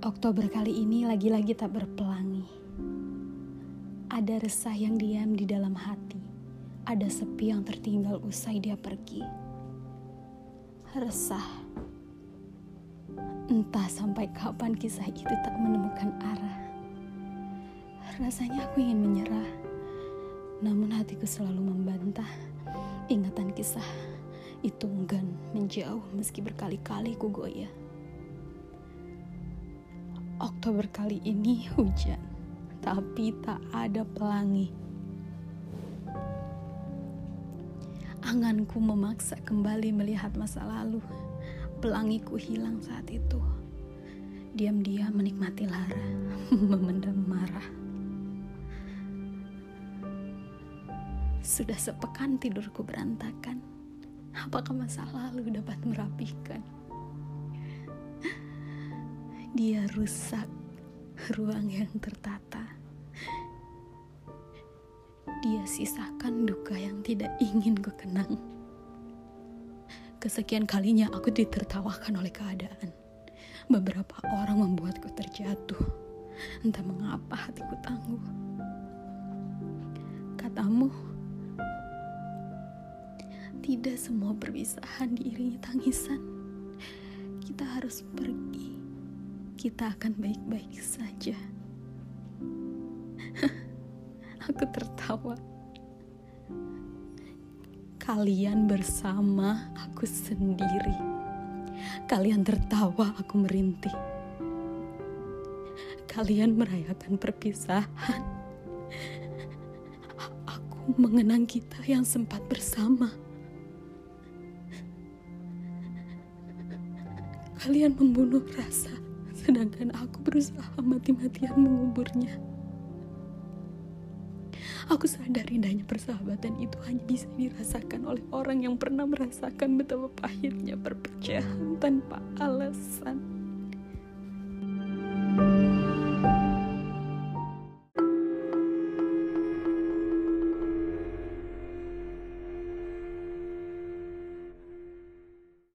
Oktober kali ini lagi-lagi tak berpelangi. Ada resah yang diam di dalam hati. Ada sepi yang tertinggal usai dia pergi. Resah. Entah sampai kapan kisah itu tak menemukan arah. Rasanya aku ingin menyerah. Namun hatiku selalu membantah. Ingatan kisah itu enggan menjauh meski berkali-kali ku goyah. Oktober kali ini hujan, tapi tak ada pelangi. Anganku memaksa kembali melihat masa lalu. Pelangiku hilang saat itu. Diam-diam menikmati lara, memendam marah. Sudah sepekan tidurku berantakan. Apakah masa lalu dapat merapikan? Dia rusak ruang yang tertata. Dia sisakan duka yang tidak ingin ku kenang. Kesekian kalinya aku ditertawakan oleh keadaan. Beberapa orang membuatku terjatuh. Entah mengapa hatiku tangguh. Katamu, tidak semua perpisahan diiringi tangisan. Kita harus pergi kita akan baik-baik saja. Aku tertawa. Kalian bersama, aku sendiri. Kalian tertawa, aku merintih. Kalian merayakan perpisahan. Aku mengenang kita yang sempat bersama. Kalian membunuh rasa sedangkan aku berusaha mati-matian menguburnya. Aku sadar indahnya persahabatan itu hanya bisa dirasakan oleh orang yang pernah merasakan betapa pahitnya perpecahan tanpa alasan.